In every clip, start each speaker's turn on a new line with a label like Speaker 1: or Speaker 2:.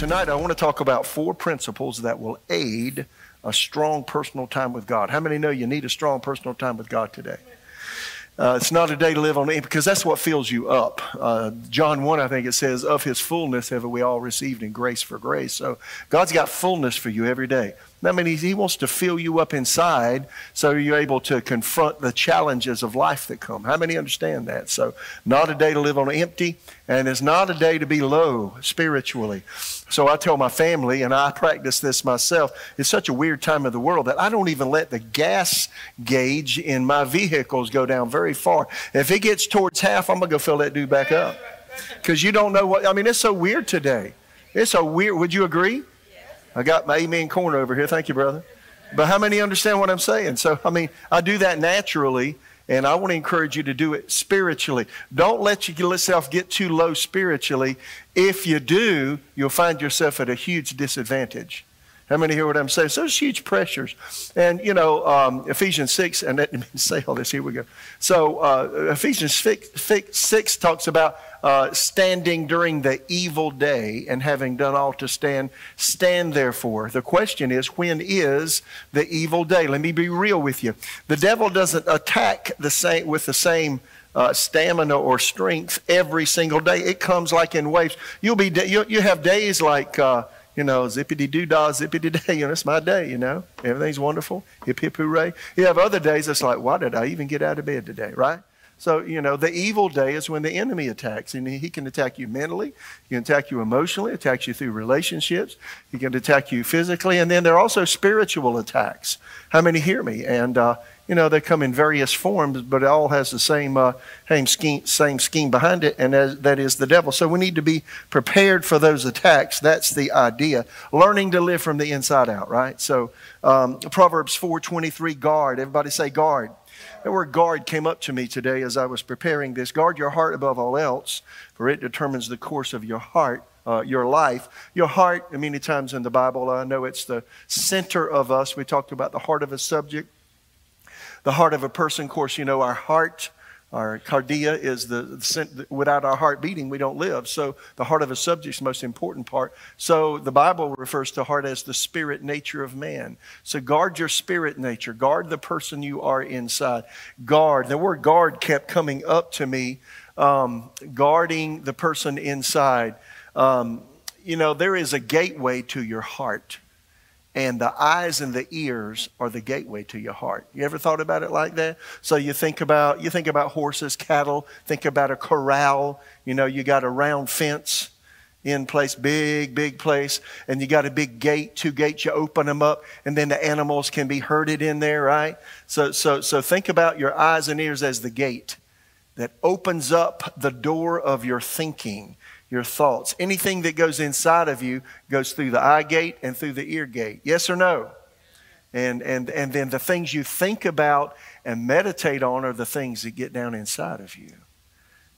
Speaker 1: tonight I want to talk about four principles that will aid a strong personal time with God. How many know you need a strong personal time with God today? Uh, it's not a day to live on because that's what fills you up. Uh, John 1, I think it says, Of his fullness have we all received in grace for grace. So God's got fullness for you every day. That means He wants to fill you up inside so you're able to confront the challenges of life that come. How many understand that? So, not a day to live on empty, and it's not a day to be low spiritually. So, I tell my family, and I practice this myself, it's such a weird time of the world that I don't even let the gas gauge in my vehicles go down very far. If it gets towards half, I'm going to go fill that dude back up. Because you don't know what, I mean, it's so weird today. It's so weird. Would you agree? I got my amen corner over here. Thank you, brother. But how many understand what I'm saying? So, I mean, I do that naturally, and I want to encourage you to do it spiritually. Don't let yourself get too low spiritually. If you do, you'll find yourself at a huge disadvantage. How many hear what I'm saying? So there's huge pressures. And, you know, um, Ephesians 6, and let me say all this, here we go. So uh, Ephesians 6, 6, talks about uh, standing during the evil day and having done all to stand. Stand therefore. The question is, when is the evil day? Let me be real with you. The devil doesn't attack the same, with the same uh, stamina or strength every single day. It comes like in waves. You'll be, you, you have days like, uh, you know, zippity doo dah, zippity day. You know, it's my day, you know. Everything's wonderful. Hip, hip, hooray. You have other days that's like, why did I even get out of bed today, right? So, you know, the evil day is when the enemy attacks. And he can attack you mentally, he can attack you emotionally, attack you through relationships, he can attack you physically. And then there are also spiritual attacks. How many hear me? And, uh, you know, they come in various forms, but it all has the same, uh, same, scheme, same scheme behind it, and as, that is the devil. So we need to be prepared for those attacks. That's the idea. Learning to live from the inside out, right? So um, Proverbs 4.23, guard. Everybody say guard. That word guard came up to me today as I was preparing this. Guard your heart above all else, for it determines the course of your heart. Uh, your life. Your heart, many times in the Bible, I know it's the center of us. We talked about the heart of a subject the heart of a person. Of course, you know, our heart, our cardia is the, without our heart beating, we don't live. So the heart of a subject is the most important part. So the Bible refers to heart as the spirit nature of man. So guard your spirit nature. Guard the person you are inside. Guard. The word guard kept coming up to me. Um, guarding the person inside. Um, you know, there is a gateway to your heart and the eyes and the ears are the gateway to your heart. You ever thought about it like that? So you think about you think about horses, cattle, think about a corral, you know, you got a round fence in place, big, big place, and you got a big gate, two gates, you open them up, and then the animals can be herded in there, right? So so so think about your eyes and ears as the gate that opens up the door of your thinking your thoughts. Anything that goes inside of you goes through the eye gate and through the ear gate. Yes or no? And, and, and then the things you think about and meditate on are the things that get down inside of you.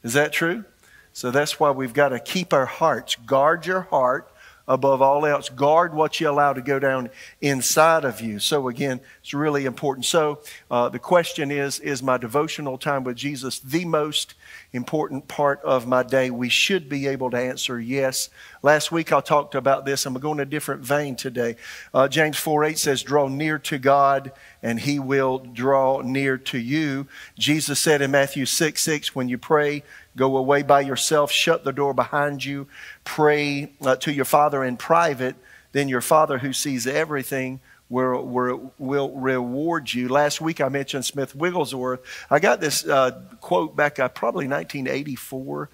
Speaker 1: Is that true? So that's why we've got to keep our hearts. Guard your heart above all else. Guard what you allow to go down inside of you. So, again, it's really important. So, uh, the question is Is my devotional time with Jesus the most important part of my day? We should be able to answer yes. Last week I talked about this. I'm going a different vein today. Uh, James 4 8 says, Draw near to God, and he will draw near to you. Jesus said in Matthew 6 6, When you pray, Go away by yourself, shut the door behind you, pray uh, to your Father in private. Then your Father who sees everything will, will, reward you. Last week I mentioned Smith Wigglesworth. I got this uh, quote back uh, probably 1984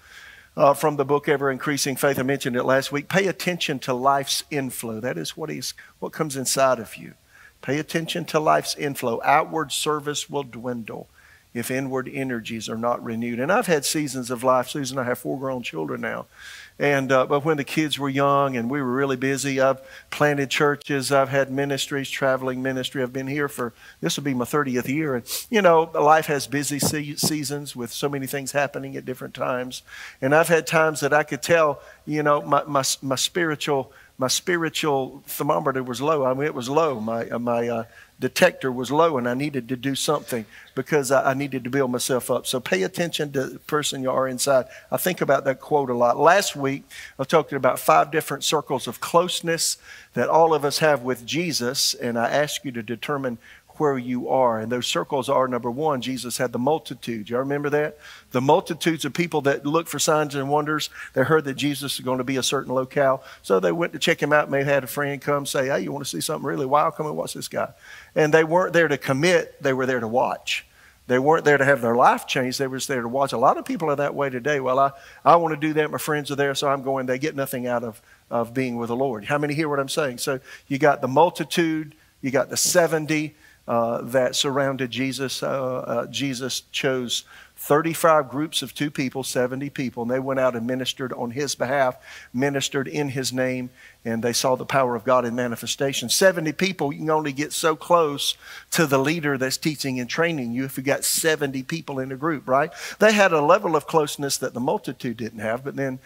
Speaker 1: uh, from the book Ever Increasing Faith. I mentioned it last week. Pay attention to life's inflow. That is what, he's, what comes inside of you. Pay attention to life's inflow. Outward service will dwindle if inward energies are not renewed. And I've had seasons of life. Susan I have four grown children now. And uh, but when the kids were young and we were really busy, I've planted churches, I've had ministries, traveling ministry. I've been here for this will be my 30th year, and you know life has busy se- seasons with so many things happening at different times. And I've had times that I could tell, you know, my my, my spiritual my spiritual thermometer was low. I mean, it was low. My, uh, my uh, detector was low, and I needed to do something because I, I, needed to build myself up. So pay attention to the person you are inside. I think about that quote a lot. Last week, I talked about five different circles of closeness that all of us have with Jesus, and I asked you to determine where you are. And those circles are number one, Jesus had the multitude. Y'all remember that? The multitudes of people that looked for signs and wonders. They heard that Jesus was going to be a certain locale. So they went to check him out. May have had a friend come say, Hey, you want to see something really wild? Come and watch this guy. And they weren't there to commit, they were there to watch. They weren't there to have their life changed. They were just there to watch. A lot of people are that way today. Well, I, I want to do that. My friends are there, so I'm going. They get nothing out of, of being with the Lord. How many hear what I'm saying? So you got the multitude, you got the 70, uh, that surrounded Jesus. Uh, uh, Jesus chose 35 groups of two people, 70 people, and they went out and ministered on his behalf, ministered in his name, and they saw the power of God in manifestation. 70 people, you can only get so close to the leader that's teaching and training you if you got 70 people in a group, right? They had a level of closeness that the multitude didn't have, but then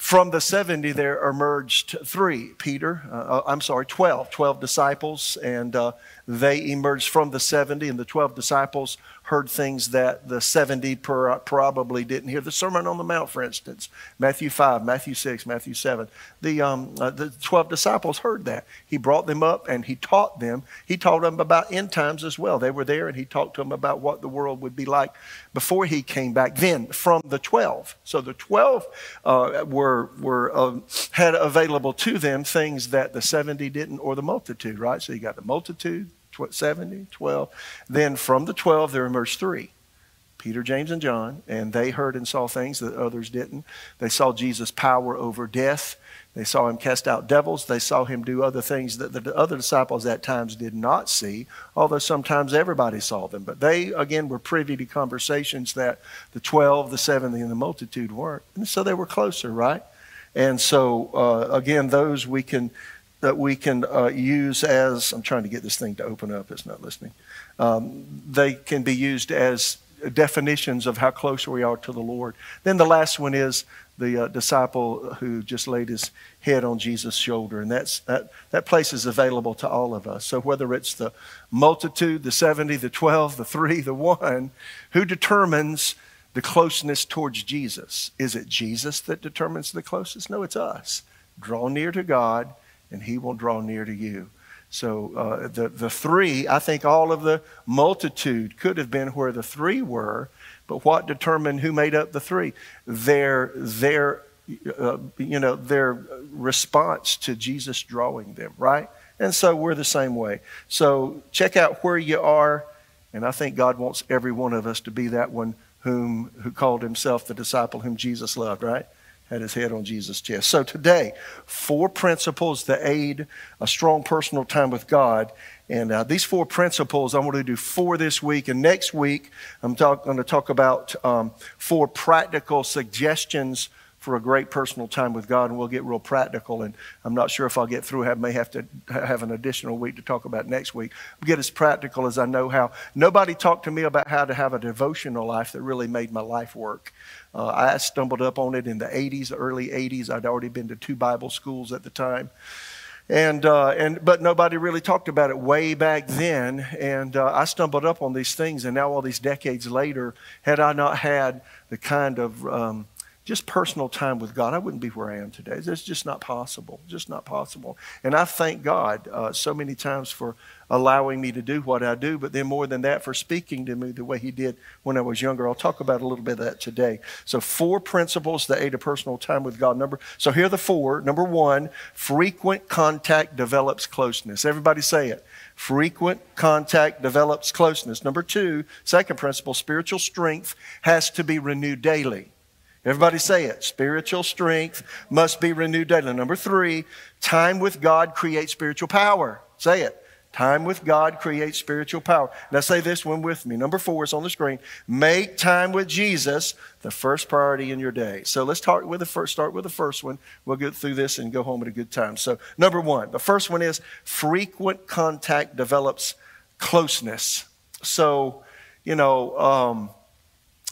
Speaker 1: from the 70 there emerged three peter uh, i'm sorry 12 12 disciples and uh, they emerged from the 70, and the 12 disciples heard things that the 70 probably didn't hear. The Sermon on the Mount, for instance, Matthew 5, Matthew 6, Matthew 7. The, um, uh, the 12 disciples heard that. He brought them up and he taught them. He taught them about end times as well. They were there and he talked to them about what the world would be like before he came back. Then from the 12. So the 12 uh, were, were uh, had available to them things that the 70 didn't or the multitude, right? So you got the multitude, 70, 12. Then from the 12, there emerged three Peter, James, and John, and they heard and saw things that others didn't. They saw Jesus' power over death. They saw him cast out devils. They saw him do other things that the other disciples at times did not see, although sometimes everybody saw them. But they, again, were privy to conversations that the 12, the 70, and the multitude weren't. And so they were closer, right? And so, uh, again, those we can that we can uh, use as I'm trying to get this thing to open up. It's not listening. Um, they can be used as definitions of how close we are to the Lord. Then the last one is the uh, disciple who just laid his head on Jesus' shoulder, and that's that. That place is available to all of us. So whether it's the multitude, the seventy, the twelve, the three, the one, who determines the closeness towards Jesus? Is it Jesus that determines the closest? No, it's us. Draw near to God and he will draw near to you. So uh, the, the three, I think all of the multitude could have been where the three were, but what determined who made up the three? Their, their, uh, you know, their response to Jesus drawing them, right? And so we're the same way. So check out where you are, and I think God wants every one of us to be that one whom who called himself the disciple whom Jesus loved, right? Had his head on Jesus' chest. So today, four principles to aid a strong personal time with God. And uh, these four principles, I'm going to do four this week. And next week, I'm talk, going to talk about um, four practical suggestions for a great personal time with God, and we'll get real practical. And I'm not sure if I'll get through. I may have to have an additional week to talk about next week. We'll get as practical as I know how. Nobody talked to me about how to have a devotional life that really made my life work. Uh, I stumbled up on it in the 80s, early 80s. I'd already been to two Bible schools at the time. And, uh, and, but nobody really talked about it way back then. And uh, I stumbled up on these things, and now all these decades later, had I not had the kind of um, just personal time with God, I wouldn't be where I am today. That's just not possible. Just not possible. And I thank God uh, so many times for allowing me to do what I do, but then more than that, for speaking to me the way He did when I was younger. I'll talk about a little bit of that today. So, four principles that aid a personal time with God. Number so here are the four. Number one, frequent contact develops closeness. Everybody say it. Frequent contact develops closeness. Number two, second principle, spiritual strength has to be renewed daily. Everybody say it. Spiritual strength must be renewed daily. Number three, time with God creates spiritual power. Say it. Time with God creates spiritual power. Now say this one with me. Number four is on the screen. Make time with Jesus the first priority in your day. So let's start with the first, start with the first one. We'll get through this and go home at a good time. So number one, the first one is frequent contact develops closeness. So, you know, um,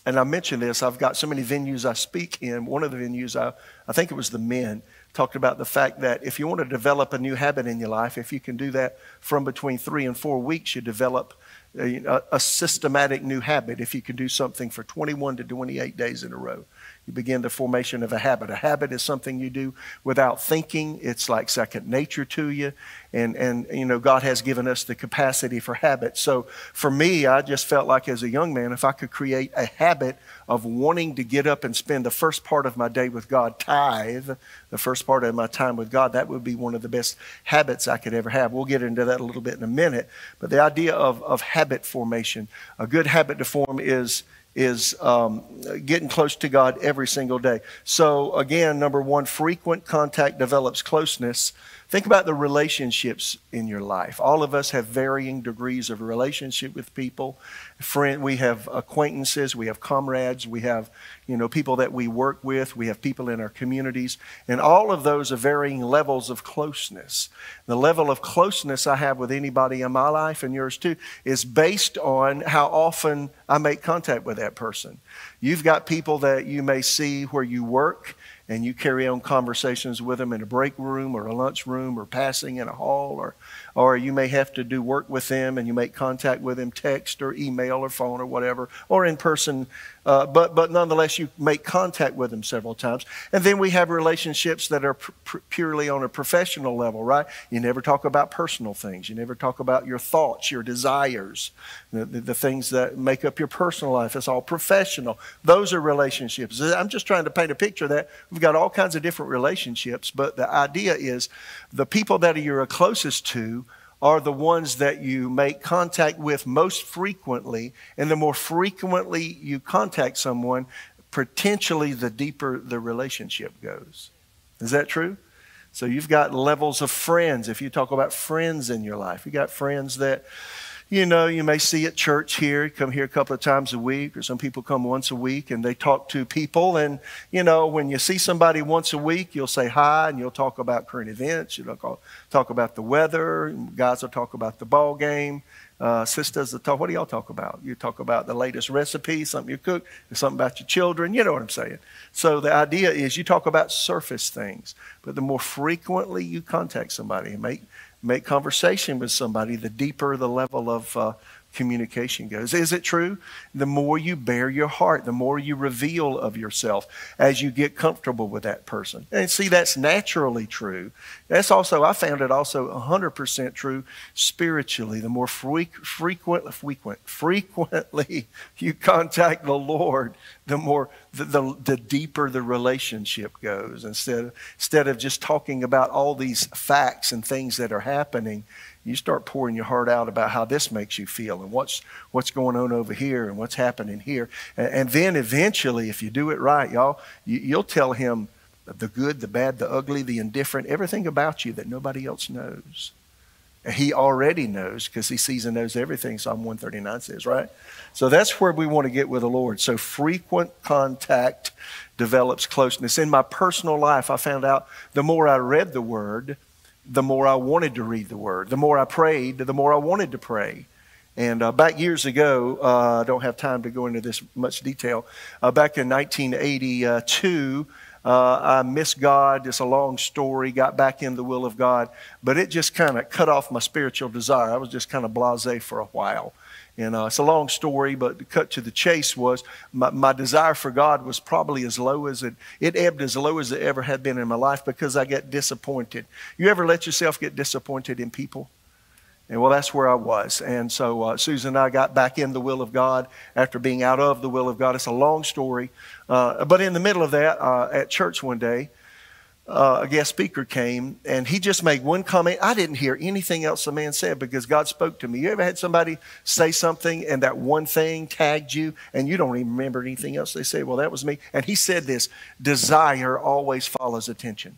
Speaker 1: and I mentioned this, I've got so many venues I speak in. One of the venues, I, I think it was the men, talked about the fact that if you want to develop a new habit in your life, if you can do that from between three and four weeks, you develop a, a systematic new habit. If you can do something for 21 to 28 days in a row, you begin the formation of a habit. A habit is something you do without thinking. It's like second nature to you. And, and you know, God has given us the capacity for habit. So for me, I just felt like as a young man, if I could create a habit of wanting to get up and spend the first part of my day with God, tithe, the first part of my time with God, that would be one of the best habits I could ever have. We'll get into that a little bit in a minute. But the idea of, of habit formation, a good habit to form is is um, getting close to God every single day. So, again, number one, frequent contact develops closeness. Think about the relationships in your life. All of us have varying degrees of relationship with people. Friend, we have acquaintances, we have comrades, we have you know people that we work with, we have people in our communities, and all of those are varying levels of closeness. The level of closeness I have with anybody in my life and yours too is based on how often I make contact with that person. You've got people that you may see where you work and you carry on conversations with them in a break room or a lunch room or passing in a hall or or you may have to do work with them and you make contact with them text or email or phone or whatever or in person. Uh, but but nonetheless you make contact with them several times. And then we have relationships that are pr- purely on a professional level right? You never talk about personal things. You never talk about your thoughts your desires the, the, the things that make up your personal life. It's all professional. Those are relationships. I'm just trying to paint a picture of that we've got all kinds of different relationships but the idea is the people that you're closest to are the ones that you make contact with most frequently. And the more frequently you contact someone, potentially the deeper the relationship goes. Is that true? So you've got levels of friends. If you talk about friends in your life, you got friends that you know, you may see at church here, come here a couple of times a week, or some people come once a week and they talk to people. And, you know, when you see somebody once a week, you'll say hi and you'll talk about current events. You'll talk about the weather. Guys will talk about the ball game. Uh, sisters will talk. What do y'all talk about? You talk about the latest recipe, something you cook, something about your children. You know what I'm saying. So the idea is you talk about surface things, but the more frequently you contact somebody and make make conversation with somebody, the deeper the level of uh, communication goes. Is it true? The more you bare your heart, the more you reveal of yourself as you get comfortable with that person. And see, that's naturally true. That's also, I found it also 100% true spiritually. The more frequent, frequent, frequent, frequently you contact the Lord, the more, the, the, the deeper the relationship goes. Instead, instead of just talking about all these facts and things that are happening, you start pouring your heart out about how this makes you feel and what's what's going on over here and what's happening here. And, and then eventually, if you do it right, y'all, you, you'll tell him the good, the bad, the ugly, the indifferent, everything about you that nobody else knows. He already knows because he sees and knows everything, Psalm 139 says, right? So that's where we want to get with the Lord. So frequent contact develops closeness. In my personal life, I found out the more I read the Word, the more I wanted to read the Word. The more I prayed, the more I wanted to pray. And uh, back years ago, uh, I don't have time to go into this much detail. Uh, back in 1982, uh, I missed God. It's a long story. Got back in the will of God, but it just kind of cut off my spiritual desire. I was just kind of blasé for a while. And uh, it's a long story, but to cut to the chase was my, my, desire for God was probably as low as it, it ebbed as low as it ever had been in my life because I get disappointed. You ever let yourself get disappointed in people? And well, that's where I was. And so uh, Susan and I got back in the will of God after being out of the will of God. It's a long story. Uh, but in the middle of that, uh, at church one day, uh, a guest speaker came and he just made one comment. I didn't hear anything else the man said because God spoke to me. You ever had somebody say something and that one thing tagged you and you don't even remember anything else they said? Well, that was me. And he said this desire always follows attention.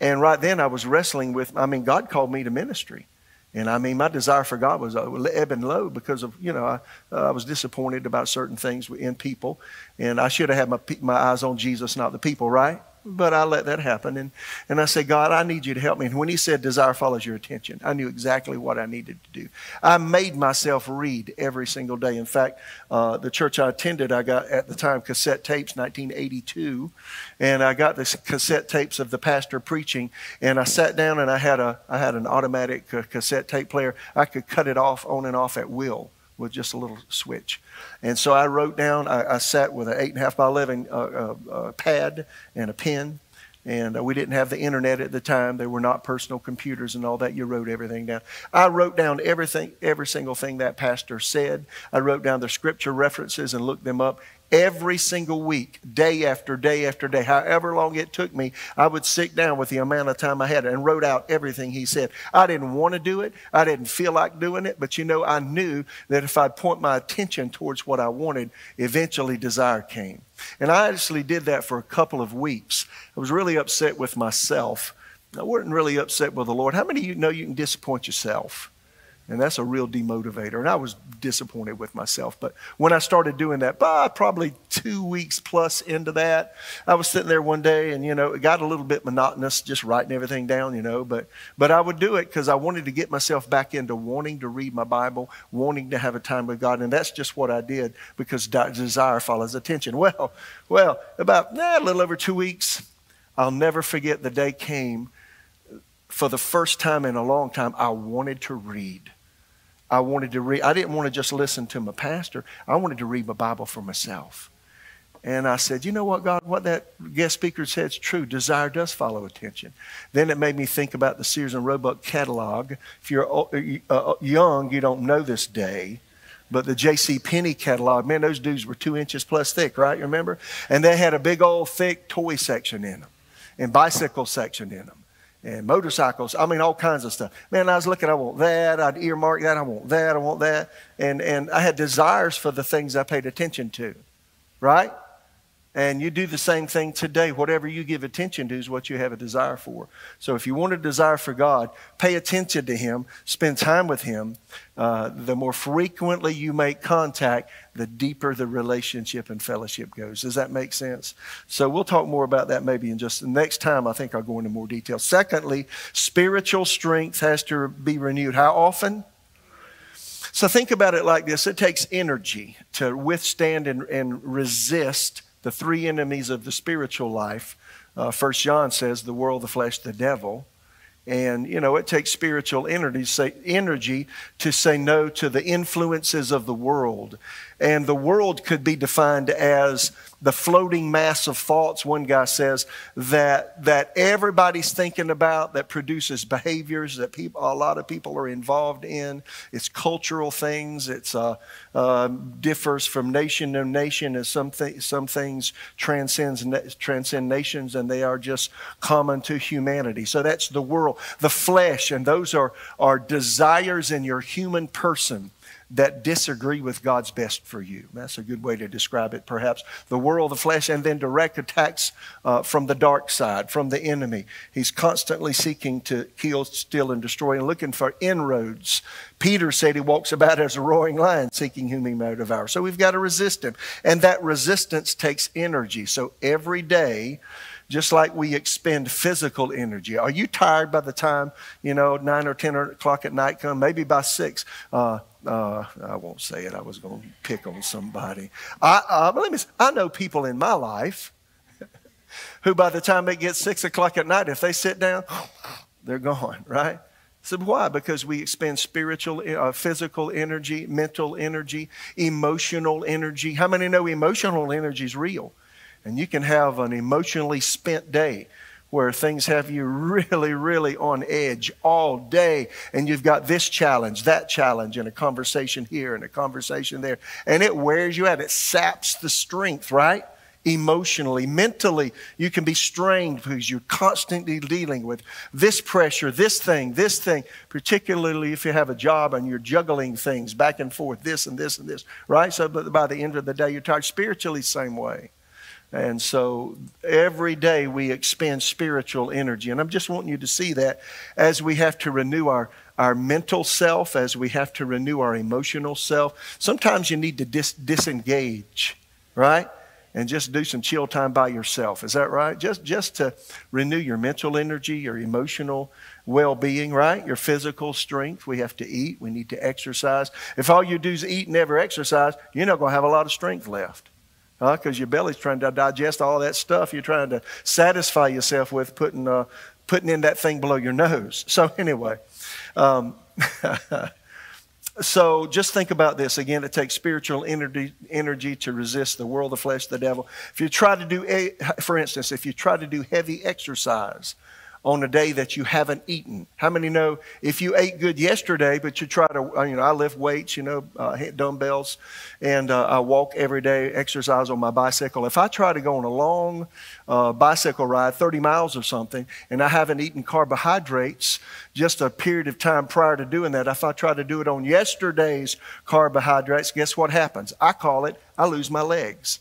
Speaker 1: And right then I was wrestling with, I mean, God called me to ministry. And I mean, my desire for God was uh, ebb and low because of, you know, I, uh, I was disappointed about certain things in people. And I should have had my, my eyes on Jesus, not the people, right? But I let that happen. And, and I said, God, I need you to help me. And when he said, desire follows your attention, I knew exactly what I needed to do. I made myself read every single day. In fact, uh, the church I attended, I got at the time cassette tapes, 1982, and I got the cassette tapes of the pastor preaching. And I sat down and I had, a, I had an automatic uh, cassette tape player. I could cut it off on and off at will with just a little switch. And so I wrote down, I, I sat with an 8.5 by 11 uh, uh, uh, pad and a pen. And uh, we didn't have the internet at the time. There were not personal computers and all that. You wrote everything down. I wrote down everything, every single thing that pastor said. I wrote down the scripture references and looked them up every single week, day after day after day, however long it took me, I would sit down with the amount of time I had and wrote out everything he said. I didn't want to do it. I didn't feel like doing it, but you know, I knew that if I'd point my attention towards what I wanted, eventually desire came. And I actually did that for a couple of weeks. I was really upset with myself. I wasn't really upset with the Lord. How many of you know you can disappoint yourself? And that's a real demotivator. And I was disappointed with myself. But when I started doing that, bah, probably two weeks plus into that, I was sitting there one day and, you know, it got a little bit monotonous just writing everything down, you know. But, but I would do it because I wanted to get myself back into wanting to read my Bible, wanting to have a time with God. And that's just what I did because desire follows attention. Well, well, about a little over two weeks, I'll never forget the day came for the first time in a long time, I wanted to read. I wanted to read. I didn't want to just listen to my pastor. I wanted to read my Bible for myself. And I said, you know what, God, what that guest speaker said is true. Desire does follow attention. Then it made me think about the Sears and Roebuck catalog. If you're uh, uh, young, you don't know this day. But the J.C. Penney catalog, man, those dudes were two inches plus thick, right? You remember? And they had a big old thick toy section in them and bicycle section in them and motorcycles. I mean, all kinds of stuff. Man, I was looking, I want that. I'd earmark that. I want that. I want that. And, and I had desires for the things I paid attention to, right? And you do the same thing today. Whatever you give attention to is what you have a desire for. So if you want a desire for God, pay attention to Him, spend time with Him. Uh, the more frequently you make contact, the deeper the relationship and fellowship goes. Does that make sense? So we'll talk more about that maybe in just the next time. I think I'll go into more detail. Secondly, spiritual strength has to be renewed. How often? So think about it like this it takes energy to withstand and, and resist the three enemies of the spiritual life. Uh, First John says the world, the flesh, the devil. And, you know, it takes spiritual energy, say, energy to say no to the influences of the world. And the world could be defined as the floating mass of thoughts, one guy says, that, that everybody's thinking about that produces behaviors that people, a lot of people are involved in. It's cultural things. It uh, uh, differs from nation to nation as some, th- some things transcends, transcend nations and they are just common to humanity. So that's the world, the flesh, and those are, are desires in your human person that disagree with God's best for you. That's a good way to describe it, perhaps. The world, the flesh, and then direct attacks uh, from the dark side, from the enemy. He's constantly seeking to kill, steal, and destroy and looking for inroads. Peter said he walks about as a roaring lion, seeking whom he may devour. So we've got to resist him. And that resistance takes energy. So every day, just like we expend physical energy. Are you tired by the time, you know, 9 or 10 o'clock at night come? Maybe by 6. Uh, uh, I won't say it. I was going to pick on somebody. I, uh, let me, I know people in my life who, by the time it gets 6 o'clock at night, if they sit down, they're gone, right? So why? Because we expend spiritual, uh, physical energy, mental energy, emotional energy. How many know emotional energy is real? And you can have an emotionally spent day where things have you really, really on edge all day. And you've got this challenge, that challenge, and a conversation here and a conversation there. And it wears you out. It saps the strength, right? Emotionally, mentally, you can be strained because you're constantly dealing with this pressure, this thing, this thing, particularly if you have a job and you're juggling things back and forth, this and this and this, right? So by the end of the day, you're tired. Spiritually, same way. And so every day we expend spiritual energy. And I'm just wanting you to see that as we have to renew our, our mental self, as we have to renew our emotional self. Sometimes you need to dis- disengage, right? and just do some chill time by yourself. Is that right? Just, just to renew your mental energy, your emotional well being, right? Your physical strength. We have to eat, we need to exercise. If all you do is eat and never exercise, you're not going to have a lot of strength left. Because your belly's trying to digest all that stuff you're trying to satisfy yourself with putting, uh, putting in that thing below your nose. So, anyway. Um, so just think about this. Again, it takes spiritual energy, energy to resist the world, the flesh, the devil. If you try to do, for instance, if you try to do heavy exercise, on a day that you haven't eaten. How many know if you ate good yesterday, but you try to, uh, you know, I lift weights, you know, uh, dumbbells, and uh, I walk every day, exercise on my bicycle. If I try to go on a long uh, bicycle ride, 30 miles or something, and I haven't eaten carbohydrates just a period of time prior to doing that, if I try to do it on yesterday's carbohydrates, guess what happens? I call it, I lose my legs.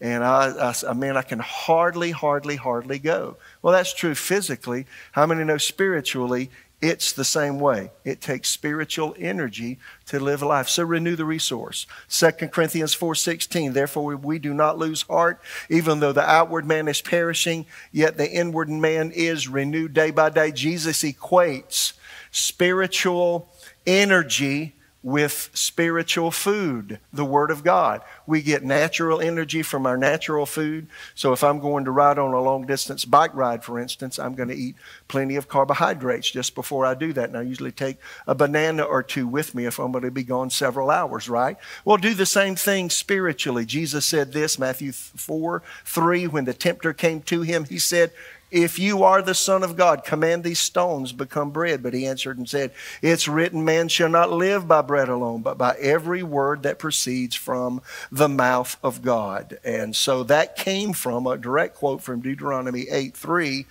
Speaker 1: And I, I, mean, I can hardly, hardly, hardly go. Well, that's true physically. How many know spiritually? It's the same way. It takes spiritual energy to live life. So renew the resource. 2 Corinthians 4:16. Therefore we do not lose heart, even though the outward man is perishing, yet the inward man is renewed day by day. Jesus equates spiritual energy with spiritual food, the Word of God. We get natural energy from our natural food. So if I'm going to ride on a long distance bike ride, for instance, I'm going to eat plenty of carbohydrates just before I do that. And I usually take a banana or two with me if I'm going to be gone several hours, right? Well, do the same thing spiritually. Jesus said this, Matthew 4 3, when the tempter came to him, he said, if you are the Son of God, command these stones become bread. But he answered and said, It's written, man shall not live by bread alone, but by every word that proceeds from the mouth of God. And so that came from a direct quote from Deuteronomy 8 3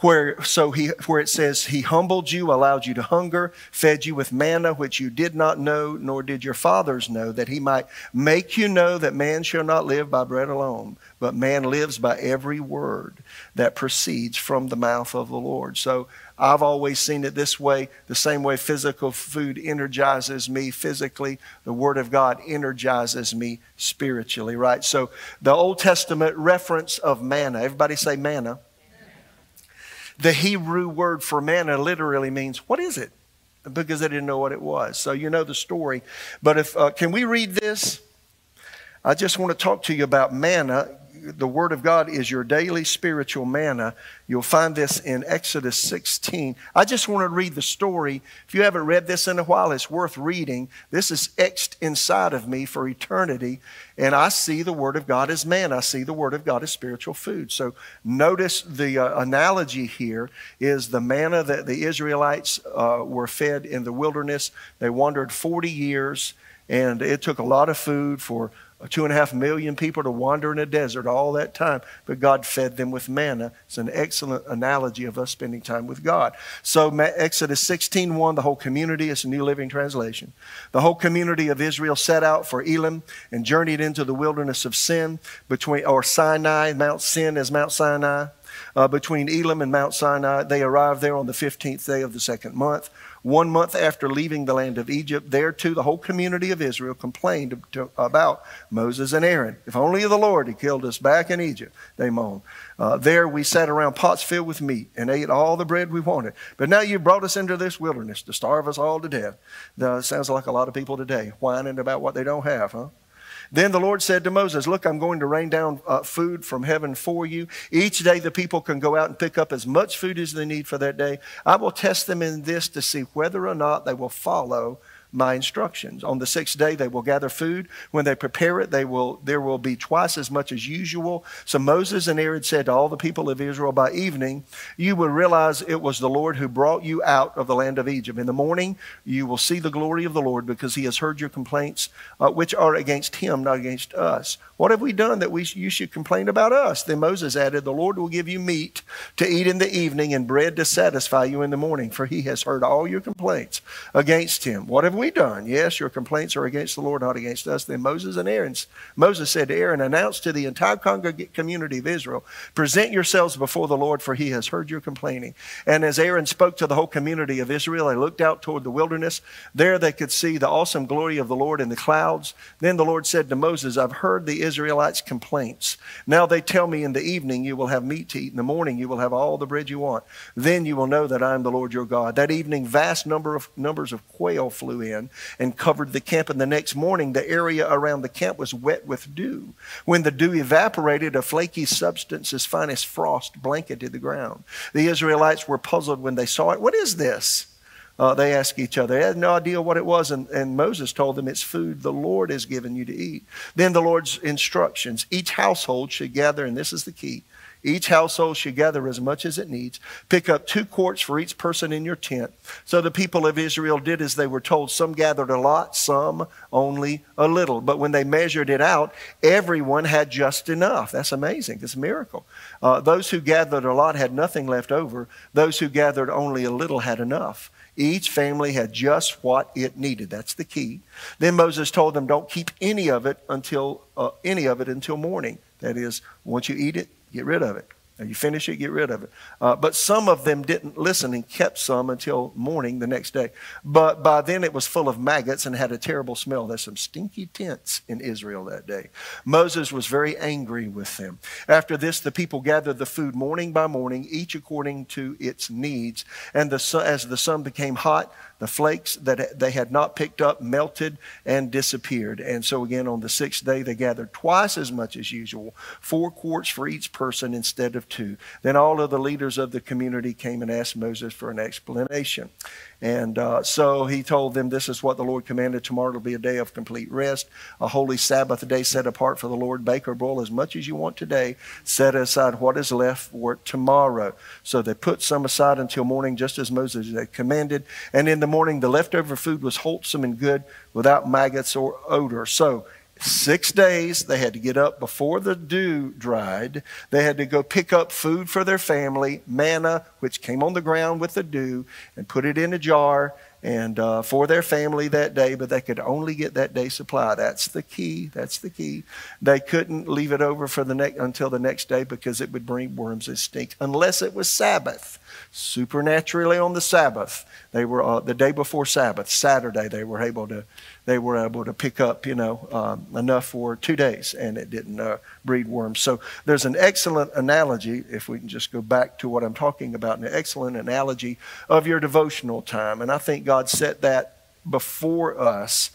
Speaker 1: where so he where it says he humbled you allowed you to hunger fed you with manna which you did not know nor did your fathers know that he might make you know that man shall not live by bread alone but man lives by every word that proceeds from the mouth of the lord so i've always seen it this way the same way physical food energizes me physically the word of god energizes me spiritually right so the old testament reference of manna everybody say manna the Hebrew word for manna literally means, what is it? Because they didn't know what it was. So you know the story. But if, uh, can we read this? I just want to talk to you about manna the Word of God is your daily spiritual manna. You'll find this in Exodus 16. I just want to read the story. If you haven't read this in a while, it's worth reading. This is etched inside of me for eternity. And I see the Word of God as manna. I see the Word of God as spiritual food. So notice the uh, analogy here is the manna that the Israelites uh, were fed in the wilderness. They wandered 40 years, and it took a lot of food for two and a half million people to wander in a desert all that time, but God fed them with manna. It's an excellent analogy of us spending time with God. So Exodus 16:1, the whole community, it's a New Living Translation. The whole community of Israel set out for Elim and journeyed into the wilderness of Sin between or Sinai, Mount Sin is Mount Sinai. Uh, between Elim and Mount Sinai, they arrived there on the 15th day of the second month. One month after leaving the land of Egypt, there too the whole community of Israel complained to, about Moses and Aaron. If only the Lord had killed us back in Egypt, they moaned. Uh, there we sat around pots filled with meat and ate all the bread we wanted. But now you've brought us into this wilderness to starve us all to death. Uh, sounds like a lot of people today whining about what they don't have, huh? Then the Lord said to Moses, Look, I'm going to rain down uh, food from heaven for you. Each day the people can go out and pick up as much food as they need for that day. I will test them in this to see whether or not they will follow my instructions. On the sixth day, they will gather food. When they prepare it, they will, there will be twice as much as usual. So Moses and Aaron said to all the people of Israel, By evening, you will realize it was the Lord who brought you out of the land of Egypt. In the morning, you will see the glory of the Lord because he has heard your complaints, uh, which are against him, not against us. What have we done that we, you should complain about us? Then Moses added, The Lord will give you meat to eat in the evening and bread to satisfy you in the morning, for he has heard all your complaints against him. What have we done? Yes, your complaints are against the Lord, not against us. Then Moses and Aaron, Moses said to Aaron, Announce to the entire community of Israel, present yourselves before the Lord, for he has heard your complaining. And as Aaron spoke to the whole community of Israel, they looked out toward the wilderness. There they could see the awesome glory of the Lord in the clouds. Then the Lord said to Moses, I've heard the Israelites' complaints. Now they tell me in the evening you will have meat to eat. In the morning you will have all the bread you want. Then you will know that I am the Lord your God. That evening, vast number of numbers of quail flew in and covered the camp. And the next morning, the area around the camp was wet with dew. When the dew evaporated, a flaky substance as fine as frost blanketed the ground. The Israelites were puzzled when they saw it. What is this? Uh, they asked each other. They had no idea what it was, and, and Moses told them, It's food the Lord has given you to eat. Then the Lord's instructions each household should gather, and this is the key each household should gather as much as it needs. Pick up two quarts for each person in your tent. So the people of Israel did as they were told. Some gathered a lot, some only a little. But when they measured it out, everyone had just enough. That's amazing. It's a miracle. Uh, those who gathered a lot had nothing left over. Those who gathered only a little had enough. Each family had just what it needed. That's the key. Then Moses told them, "Don't keep any of it until uh, any of it until morning. That is, once you eat it, Get rid of it. You finish it, get rid of it. Uh, but some of them didn't listen and kept some until morning the next day. But by then it was full of maggots and had a terrible smell. There's some stinky tents in Israel that day. Moses was very angry with them. After this, the people gathered the food morning by morning, each according to its needs. And the, as the sun became hot, the flakes that they had not picked up melted and disappeared. And so, again, on the sixth day, they gathered twice as much as usual, four quarts for each person instead of two. Then all of the leaders of the community came and asked Moses for an explanation. And uh, so he told them, This is what the Lord commanded. Tomorrow will be a day of complete rest, a holy Sabbath day set apart for the Lord. Bake or boil as much as you want today. Set aside what is left for tomorrow. So they put some aside until morning, just as Moses had commanded. And in the morning, the leftover food was wholesome and good, without maggots or odor. So Six days, they had to get up before the dew dried. They had to go pick up food for their family, manna, which came on the ground with the dew, and put it in a jar and uh, for their family that day, but they could only get that day supply. That's the key. That's the key. They couldn't leave it over for the next until the next day because it would bring worms and stink, unless it was Sabbath. Supernaturally on the Sabbath, they were uh, the day before Sabbath, Saturday. They were able to they were able to pick up you know um, enough for two days, and it didn't uh, breed worms. So there's an excellent analogy. If we can just go back to what I'm talking about, an excellent analogy of your devotional time, and I think God set that before us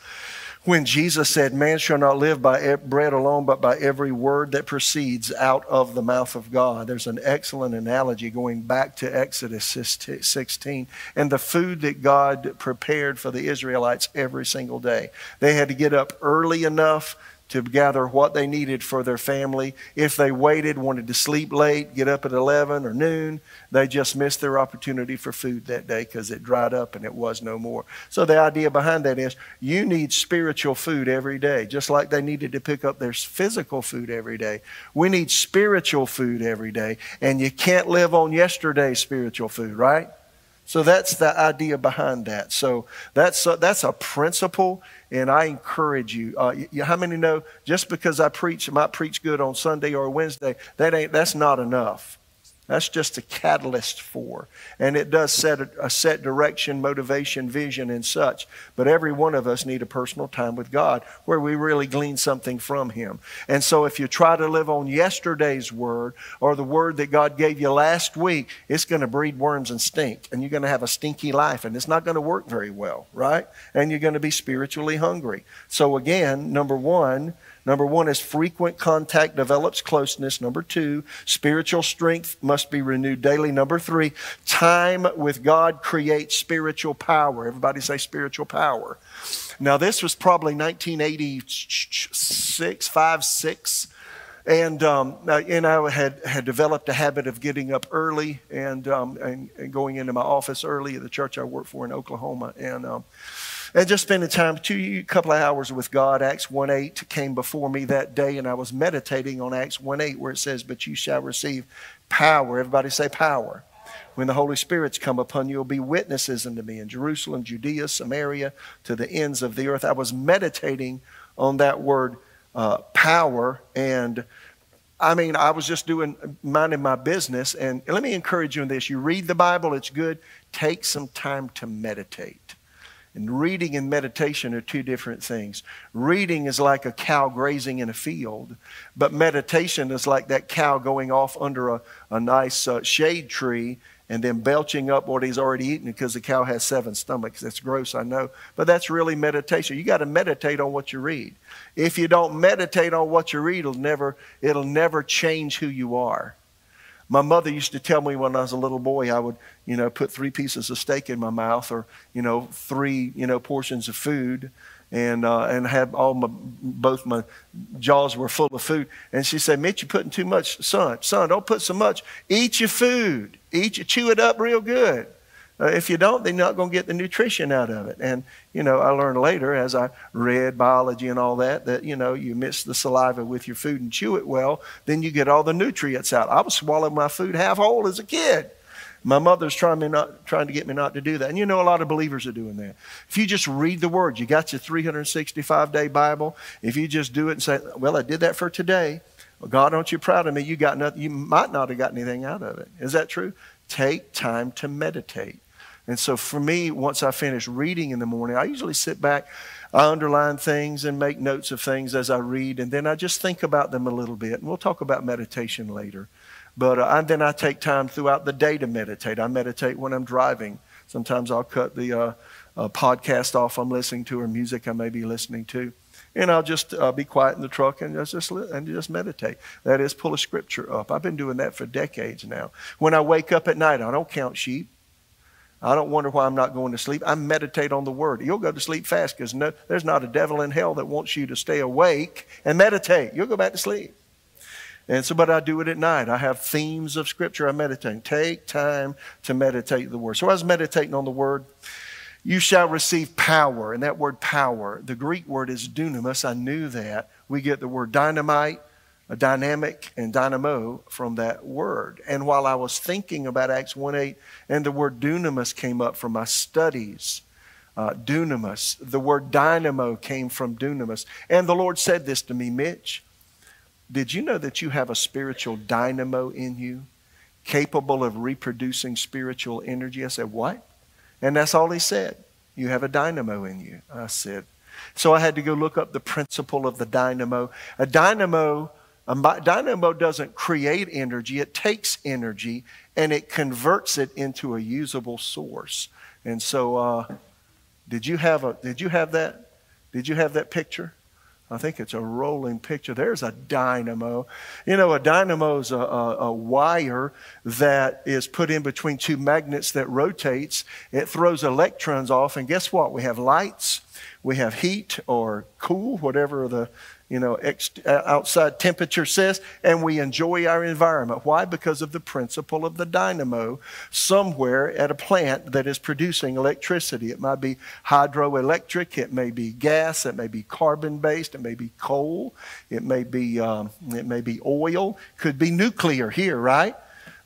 Speaker 1: when Jesus said, Man shall not live by bread alone, but by every word that proceeds out of the mouth of God. There's an excellent analogy going back to Exodus 16 and the food that God prepared for the Israelites every single day. They had to get up early enough to gather what they needed for their family. If they waited, wanted to sleep late, get up at 11 or noon, they just missed their opportunity for food that day because it dried up and it was no more. So the idea behind that is you need spiritual food every day, just like they needed to pick up their physical food every day. We need spiritual food every day, and you can't live on yesterday's spiritual food, right? So that's the idea behind that. So that's a, that's a principle, and I encourage you. Uh, you. How many know just because I preach, I might preach good on Sunday or Wednesday, that ain't that's not enough. That's just a catalyst for. And it does set a, a, set direction, motivation, vision, and such. But every one of us need a personal time with God where we really glean something from Him. And so if you try to live on yesterday's word or the word that God gave you last week, it's going to breed worms and stink. And you're going to have a stinky life. And it's not going to work very well, right? And you're going to be spiritually hungry. So again, number one, Number one is frequent contact develops closeness. Number two, spiritual strength must be renewed daily. Number three, time with God creates spiritual power. Everybody say spiritual power. Now, this was probably 1986, 5, 6. And, um, and I had, had developed a habit of getting up early and, um, and, and, going into my office early at the church I worked for in Oklahoma. And um, and just spending time, two couple of hours with God. Acts 1 8 came before me that day, and I was meditating on Acts 1 8, where it says, But you shall receive power. Everybody say power. When the Holy Spirit's come upon you, you'll be witnesses unto me in Jerusalem, Judea, Samaria, to the ends of the earth. I was meditating on that word uh, power and I mean, I was just doing, minding my business. And let me encourage you in this. You read the Bible, it's good. Take some time to meditate. And reading and meditation are two different things. Reading is like a cow grazing in a field, but meditation is like that cow going off under a, a nice uh, shade tree and then belching up what he's already eaten because the cow has seven stomachs. That's gross, I know. But that's really meditation. You got to meditate on what you read. If you don't meditate on what you read, it'll never, it'll never change who you are. My mother used to tell me when I was a little boy, I would, you know, put three pieces of steak in my mouth or, you know, three, you know, portions of food and uh, and have all my both my jaws were full of food. And she said, "Mitch, you're putting too much, son. Son, don't put so much. Eat your food. Eat, your, chew it up real good. Uh, if you don't, then you're not going to get the nutrition out of it." And you know, I learned later as I read biology and all that that you know you mix the saliva with your food and chew it well, then you get all the nutrients out. I was swallowing my food half whole as a kid. My mother's trying, me not, trying to get me not to do that. And you know, a lot of believers are doing that. If you just read the Word, you got your 365 day Bible. If you just do it and say, Well, I did that for today. Well, God, aren't you proud of me? You got nothing. You might not have got anything out of it. Is that true? Take time to meditate. And so for me, once I finish reading in the morning, I usually sit back, I underline things and make notes of things as I read, and then I just think about them a little bit. And we'll talk about meditation later. But uh, then I take time throughout the day to meditate. I meditate when I'm driving. Sometimes I'll cut the uh, uh, podcast off I'm listening to or music I may be listening to. And I'll just uh, be quiet in the truck and just, and just meditate. That is, pull a scripture up. I've been doing that for decades now. When I wake up at night, I don't count sheep. I don't wonder why I'm not going to sleep. I meditate on the Word. You'll go to sleep fast because no, there's not a devil in hell that wants you to stay awake and meditate. You'll go back to sleep. And so, but I do it at night. I have themes of Scripture I meditate. Take time to meditate the Word. So I was meditating on the Word. You shall receive power. And that word power, the Greek word is dunamis. I knew that. We get the word dynamite, a dynamic, and dynamo from that word. And while I was thinking about Acts 1 8, and the word dunamis came up from my studies, uh, dunamis, the word dynamo came from dunamis. And the Lord said this to me, Mitch. Did you know that you have a spiritual dynamo in you capable of reproducing spiritual energy? I said, What? And that's all he said. You have a dynamo in you. I said, So I had to go look up the principle of the dynamo. A dynamo. A dynamo doesn't create energy, it takes energy and it converts it into a usable source. And so, uh, did you have a? Did you have that? Did you have that picture? I think it's a rolling picture. There's a dynamo. You know, a dynamo is a, a, a, wire that is put in between two magnets that rotates. It throws electrons off, and guess what? We have lights, we have heat or cool, whatever the you know, ex- uh, outside temperature says, and we enjoy our environment. Why? Because of the principle of the dynamo somewhere at a plant that is producing electricity. It might be hydroelectric, it may be gas, it may be carbon based, it may be coal, it may be, um, it may be oil, could be nuclear here, right?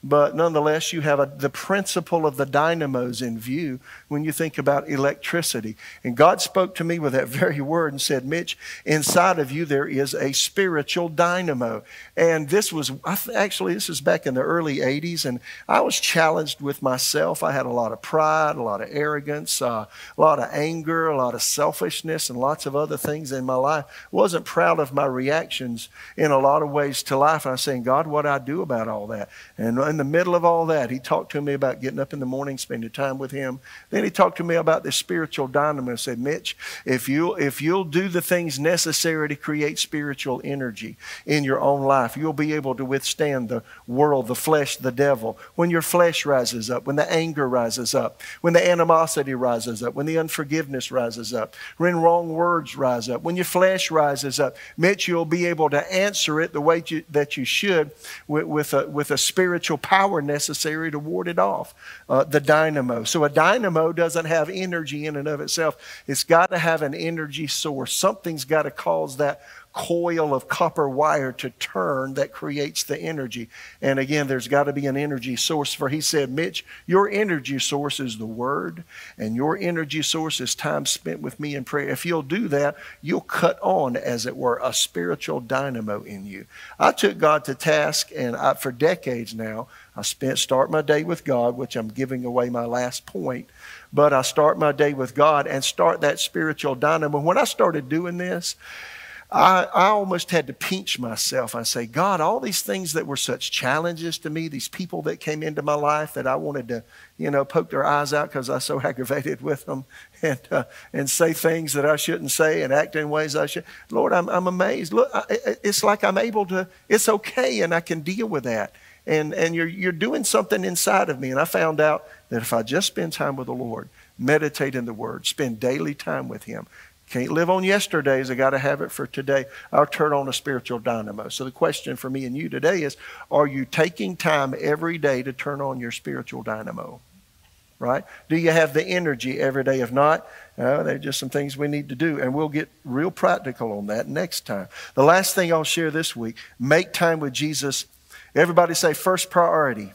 Speaker 1: But nonetheless, you have a, the principle of the dynamos in view when you think about electricity. And God spoke to me with that very word and said, Mitch, inside of you there is a spiritual dynamo. And this was, actually, this is back in the early 80s, and I was challenged with myself. I had a lot of pride, a lot of arrogance, uh, a lot of anger, a lot of selfishness, and lots of other things in my life. Wasn't proud of my reactions in a lot of ways to life. And I was saying, God, what do I do about all that? And in the middle of all that, he talked to me about getting up in the morning, spending time with him. Then he talked to me about the spiritual dynamo. and said, Mitch, if you'll, if you'll do the things necessary to create spiritual energy in your own life, you'll be able to withstand the world, the flesh, the devil. When your flesh rises up, when the anger rises up, when the animosity rises up, when the unforgiveness rises up, when wrong words rise up, when your flesh rises up, Mitch, you'll be able to answer it the way you, that you should with, with, a, with a spiritual power necessary to ward it off. Uh, the dynamo. So a dynamo doesn't have energy in and of itself. It's got to have an energy source. Something's got to cause that coil of copper wire to turn that creates the energy. And again, there's got to be an energy source. For he said, Mitch, your energy source is the Word, and your energy source is time spent with me in prayer. If you'll do that, you'll cut on, as it were, a spiritual dynamo in you. I took God to task, and I, for decades now, I spent start my day with God, which I'm giving away my last point. But I start my day with God and start that spiritual dynamo. When I started doing this, I, I almost had to pinch myself. I say, God, all these things that were such challenges to me, these people that came into my life that I wanted to, you know, poke their eyes out because I was so aggravated with them and, uh, and say things that I shouldn't say and act in ways I should. Lord, I'm, I'm amazed. Look, I, it's like I'm able to, it's okay and I can deal with that. And, and you're, you're doing something inside of me. And I found out that if I just spend time with the Lord, meditate in the Word, spend daily time with Him, can't live on yesterdays. I got to have it for today. I'll turn on a spiritual dynamo. So the question for me and you today is Are you taking time every day to turn on your spiritual dynamo? Right? Do you have the energy every day? If not, uh, there are just some things we need to do. And we'll get real practical on that next time. The last thing I'll share this week make time with Jesus. Everybody say, first priority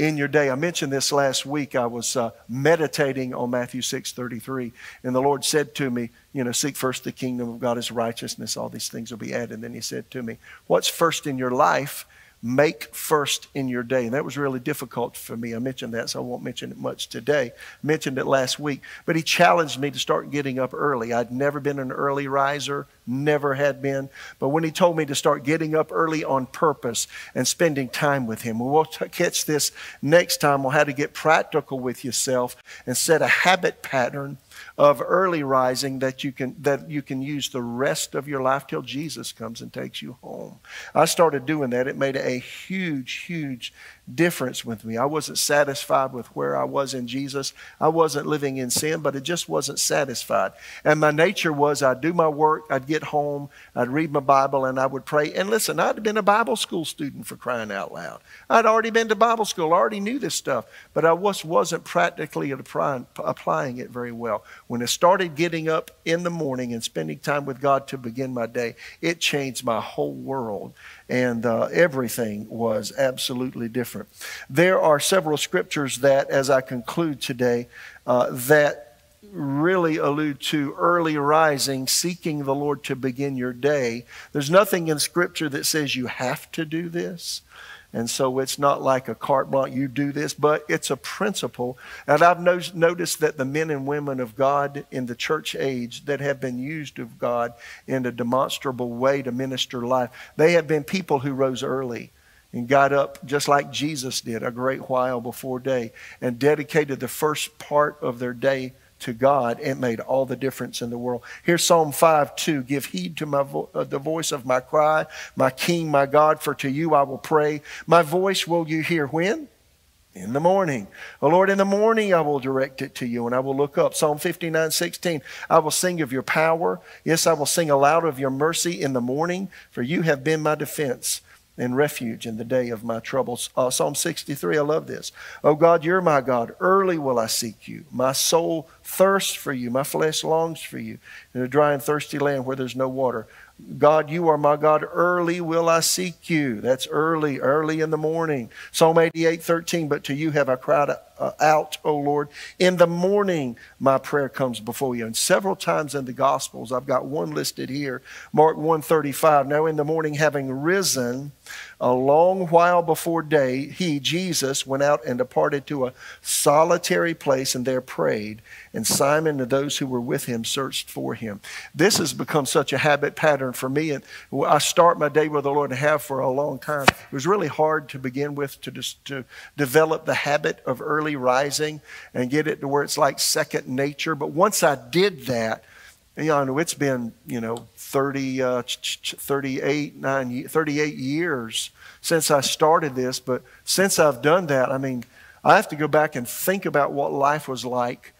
Speaker 1: in your day. I mentioned this last week. I was uh, meditating on Matthew 6:33, and the Lord said to me, you know, seek first the kingdom of God, His righteousness. All these things will be added. And then He said to me, what's first in your life? Make first in your day. And that was really difficult for me. I mentioned that, so I won't mention it much today. I mentioned it last week. But he challenged me to start getting up early. I'd never been an early riser, never had been. But when he told me to start getting up early on purpose and spending time with him, we'll catch this next time on how to get practical with yourself and set a habit pattern of early rising that you can that you can use the rest of your life till Jesus comes and takes you home. I started doing that. It made a huge, huge difference with me. I wasn't satisfied with where I was in Jesus. I wasn't living in sin, but it just wasn't satisfied. And my nature was I'd do my work, I'd get home, I'd read my Bible, and I would pray. And listen, I'd been a Bible school student for crying out loud. I'd already been to Bible school, I already knew this stuff, but I was, wasn't practically applying, applying it very well. When I started getting up in the morning and spending time with God to begin my day, it changed my whole world and uh, everything was absolutely different. There are several scriptures that, as I conclude today, uh, that really allude to early rising, seeking the Lord to begin your day. There's nothing in Scripture that says you have to do this. And so it's not like a carte blanche, you do this, but it's a principle. And I've no- noticed that the men and women of God in the church age that have been used of God in a demonstrable way to minister life, they have been people who rose early and got up just like Jesus did a great while before day and dedicated the first part of their day to God, it made all the difference in the world. Here's Psalm 5 2. Give heed to my vo- uh, the voice of my cry, my King, my God, for to you I will pray. My voice will you hear when? In the morning. Oh Lord, in the morning I will direct it to you and I will look up. Psalm 59 16. I will sing of your power. Yes, I will sing aloud of your mercy in the morning, for you have been my defense and refuge in the day of my troubles. Uh, Psalm 63, I love this. Oh God, you're my God. Early will I seek you. My soul thirsts for you. My flesh longs for you in a dry and thirsty land where there's no water. God, you are my God. Early will I seek you. That's early, early in the morning. Psalm 88, 13. But to you have I cried uh, out, O Lord. In the morning, my prayer comes before you. And several times in the Gospels, I've got one listed here, Mark 135. Now in the morning, having risen, a long while before day, he, Jesus, went out and departed to a solitary place and there prayed. And Simon and those who were with him searched for him. This has become such a habit pattern for me. And I start my day with the Lord and have for a long time. It was really hard to begin with to, to develop the habit of early rising and get it to where it's like second nature. But once I did that, you know, it's been, you know, 30, uh, 38, 9, 38 years since I started this. But since I've done that, I mean, I have to go back and think about what life was like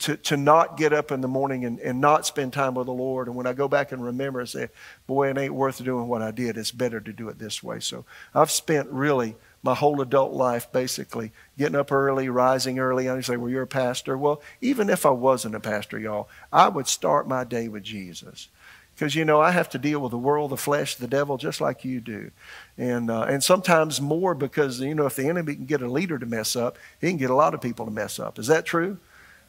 Speaker 1: to, to not get up in the morning and, and not spend time with the Lord. And when I go back and remember, I say, boy, it ain't worth doing what I did. It's better to do it this way. So I've spent really my whole adult life basically getting up early, rising early. And you say, well, you're a pastor. Well, even if I wasn't a pastor, y'all, I would start my day with Jesus. Because, you know, I have to deal with the world, the flesh, the devil, just like you do. And, uh, and sometimes more because, you know, if the enemy can get a leader to mess up, he can get a lot of people to mess up. Is that true?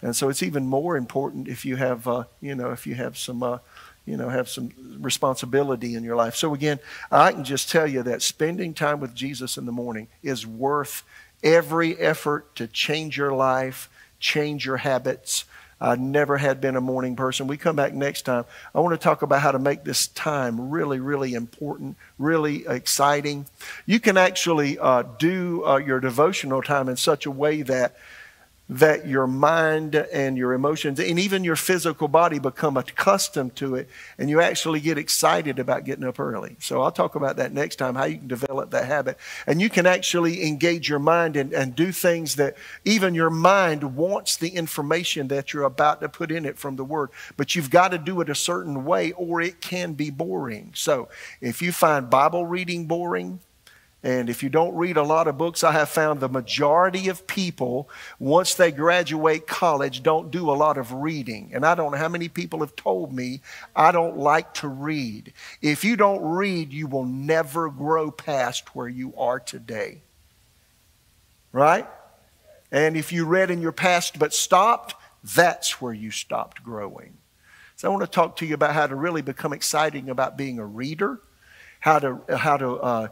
Speaker 1: And so it's even more important if you have, uh, you know, if you have some, uh, you know, have some responsibility in your life. So again, I can just tell you that spending time with Jesus in the morning is worth every effort to change your life, change your habits, I never had been a morning person. We come back next time. I want to talk about how to make this time really, really important, really exciting. You can actually uh, do uh, your devotional time in such a way that that your mind and your emotions and even your physical body become accustomed to it and you actually get excited about getting up early. So I'll talk about that next time, how you can develop that habit. And you can actually engage your mind and, and do things that even your mind wants the information that you're about to put in it from the Word. But you've got to do it a certain way or it can be boring. So if you find Bible reading boring, and if you don't read a lot of books, I have found the majority of people, once they graduate college, don't do a lot of reading. And I don't know how many people have told me, I don't like to read. If you don't read, you will never grow past where you are today. Right? And if you read in your past but stopped, that's where you stopped growing. So I want to talk to you about how to really become exciting about being a reader, how to, how to, uh,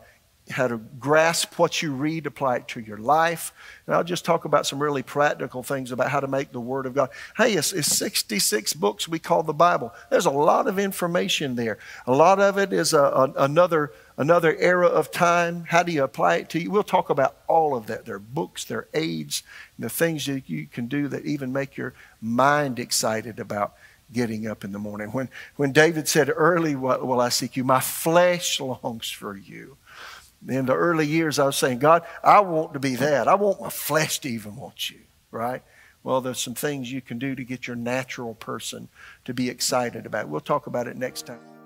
Speaker 1: how to grasp what you read, apply it to your life. And I'll just talk about some really practical things about how to make the Word of God. Hey, it's, it's 66 books we call the Bible. There's a lot of information there. A lot of it is a, a, another, another era of time. How do you apply it to you? We'll talk about all of that. There are books, there are aids, and the things that you can do that even make your mind excited about getting up in the morning. When, when David said, Early will I seek you, my flesh longs for you in the early years, I was saying, God, I want to be that. I want my flesh to even want you, right? Well, there's some things you can do to get your natural person to be excited about. We'll talk about it next time.